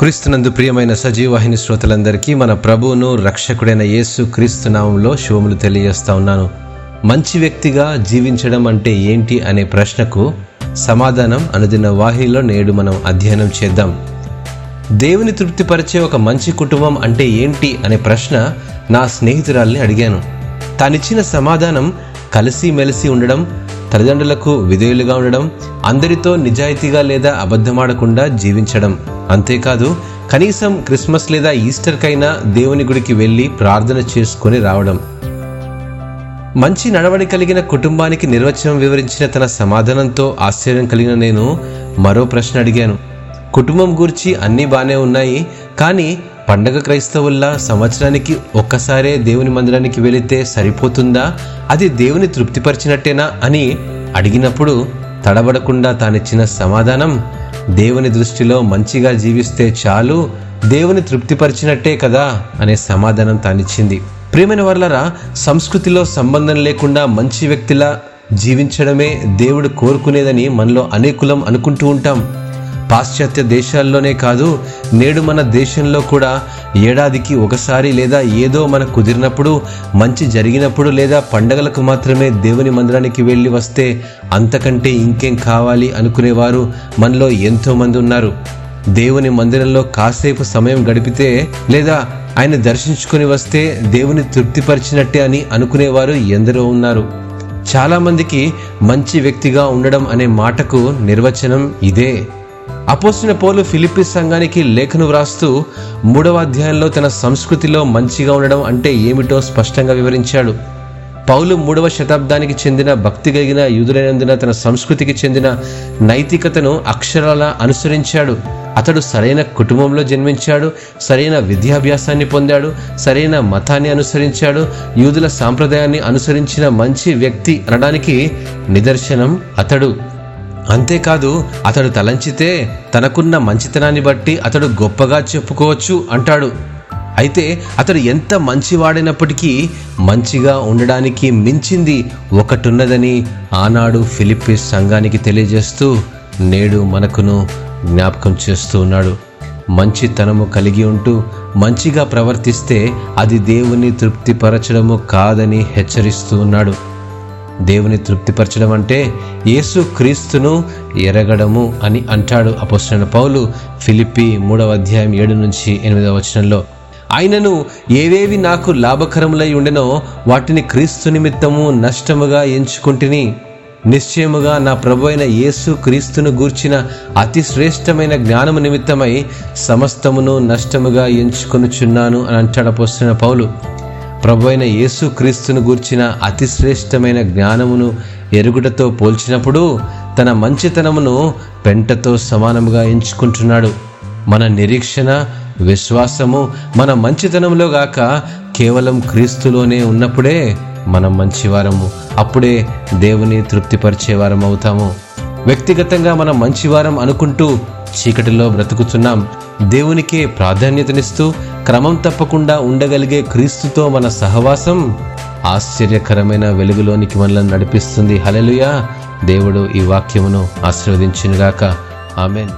క్రీస్తునందు ప్రియమైన సజీవాహిని శ్రోతలందరికీ మన ప్రభువును రక్షకుడైన యేసు క్రీస్తు నామంలో శుభములు తెలియజేస్తా ఉన్నాను. మంచి వ్యక్తిగా జీవించడం అంటే ఏంటి అనే ప్రశ్నకు సమాధానం అనుదిన వాహిలో నేడు మనం అధ్యయనం చేద్దాం. దేవుని తృప్తిపరిచే ఒక మంచి కుటుంబం అంటే ఏంటి అనే ప్రశ్న నా స్నేహితురాల్ని అడిగాను. తానిచ్చిన సమాధానం కలిసి మెలిసి ఉండడం తల్లిదండ్రులకు విధేయులుగా ఉండడం అందరితో నిజాయితీగా లేదా అబద్ధమాడకుండా జీవించడం. అంతేకాదు కనీసం క్రిస్మస్ లేదా ఈస్టర్కైనా దేవుని గుడికి వెళ్ళి ప్రార్థన చేసుకొని రావడం. మంచి నడవడి కలిగిన కుటుంబానికి నిర్వచనం వివరించిన తన సమాధానంతో ఆశ్చర్యం కలిగిన నేను మరో ప్రశ్న అడిగాను. కుటుంబం గురించి అన్నీ బాగానే ఉన్నాయి కానీ పండగ క్రైస్తవుల్లా సంవత్సరానికి ఒక్కసారే దేవుని మందిరానికి వెళితే సరిపోతుందా? అది దేవుని తృప్తిపరిచినట్టేనా అని అడిగినప్పుడు తడబడకుండా తానిచ్చిన సమాధానం దేవుని దృష్టిలో మంచిగా జీవిస్తే చాలు దేవుని తృప్తిపరిచినట్టే కదా అనే సమాధానం తానిచ్చింది. ప్రేమైన వర్లరా సంస్కృతిలో సంబంధం లేకుండా మంచి వ్యక్తిలా జీవించడమే దేవుడు కోరుకునేదని మనలో అనేకులం అనుకుంటూ ఉంటాం. పాశ్చాత్య దేశాల్లోనే కాదు నేడు మన దేశంలో కూడా ఏడాదికి ఒకసారి లేదా ఏదో మనకు కుదిరినప్పుడు మంచి జరిగినప్పుడు లేదా పండగలకు మాత్రమే దేవుని మందిరానికి వెళ్ళి వస్తే అంతకంటే ఇంకేం కావాలి అనుకునేవారు మనలో ఎంతోమంది ఉన్నారు. దేవుని మందిరంలో కాసేపు సమయం గడిపితే లేదా ఆయన దర్శించుకొని వస్తే దేవుని తృప్తిపరిచినట్టే అని అనుకునేవారు ఎందరో ఉన్నారు. చాలామందికి మంచి వ్యక్తిగా ఉండడం అనే మాటకు నిర్వచనం ఇదే. అపోసిన పౌలు ఫిలిప్పీస్ సంఘానికి లేఖను వ్రాస్తూ మూడవ అధ్యాయంలో తన సంస్కృతిలో మంచిగా ఉండడం అంటే ఏమిటో స్పష్టంగా వివరించాడు. పౌలు మూడవ శతాబ్దానికి చెందిన భక్తి కలిగిన యూదులైనందున తన సంస్కృతికి చెందిన నైతికతను అక్షరాల అనుసరించాడు. అతడు సరైన కుటుంబంలో జన్మించాడు సరైన విద్యాభ్యాసాన్ని పొందాడు సరైన మతాన్ని అనుసరించాడు యూదుల సాంప్రదాయాన్ని అనుసరించిన మంచి వ్యక్తి అనడానికి నిదర్శనం అతడు. అంతేకాదు అతడు తలంచితే తనకున్న మంచితనాన్ని బట్టి అతడు గొప్పగా చెప్పుకోవచ్చు అంటాడు. అయితే అతడు ఎంత మంచివాడైనప్పటికీ మంచిగా ఉండడానికి మించింది ఒకటున్నదని ఆనాడు ఫిలిప్పీస్ సంఘానికి తెలియజేస్తూ నేడు మనకును జ్ఞాపకం చేస్తూ ఉన్నాడు. మంచితనము కలిగి ఉంటూ మంచిగా ప్రవర్తిస్తే అది దేవుని తృప్తిపరచడము కాదని హెచ్చరిస్తూ ఉన్నాడు. దేవుని తృప్తిపరచడం అంటే యేసు క్రీస్తును ఎరగడము అని అంటాడు అపోసిన పౌలు ఫిలిప్పి మూడవ అధ్యాయం ఏడు నుంచి ఎనిమిదవ వచనంలో. ఆయనను ఏవేవి నాకు లాభకరములై ఉండెనో వాటిని క్రీస్తు నిమిత్తము నష్టముగా ఎంచుకుంటుని. నిశ్చయముగా నా ప్రభు అయిన యేసు క్రీస్తును గూర్చిన అతి శ్రేష్టమైన జ్ఞానము నిమిత్తమై సమస్తమును నష్టముగా ఎంచుకొనుచున్నాను అని అంటాడపోస్తున్న పౌలు. ప్రభు అయిన యేసు క్రీస్తును గూర్చిన అతి శ్రేష్టమైన జ్ఞానమును ఎరుగుటతో పోల్చినప్పుడు తన మంచితనమును పెంటతో సమానముగా ఎంచుకుంటున్నాడు. మన నిరీక్షణ విశ్వాసము మన మంచితనంలో గాక కేవలం క్రీస్తులోనే ఉన్నప్పుడే మనం మంచివారము. అప్పుడే దేవుని తృప్తిపరిచేవారం అవుతాము వ్యక్తిగతంగా మనం మంచివారం అనుకుంటూ చీకటిలో బ్రతుకుతున్నాం. దేవునికే ప్రాధాన్యతనిస్తూ క్రమం తప్పకుండా ఉండగలిగే క్రీస్తుతో మన సహవాసం ఆశ్చర్యకరమైన వెలుగులోనికి మనల్ని నడిపిస్తుంది. హలలుయా దేవుడు ఈ వాక్యమును ఆశీర్వదించినగాక. ఆమెన్.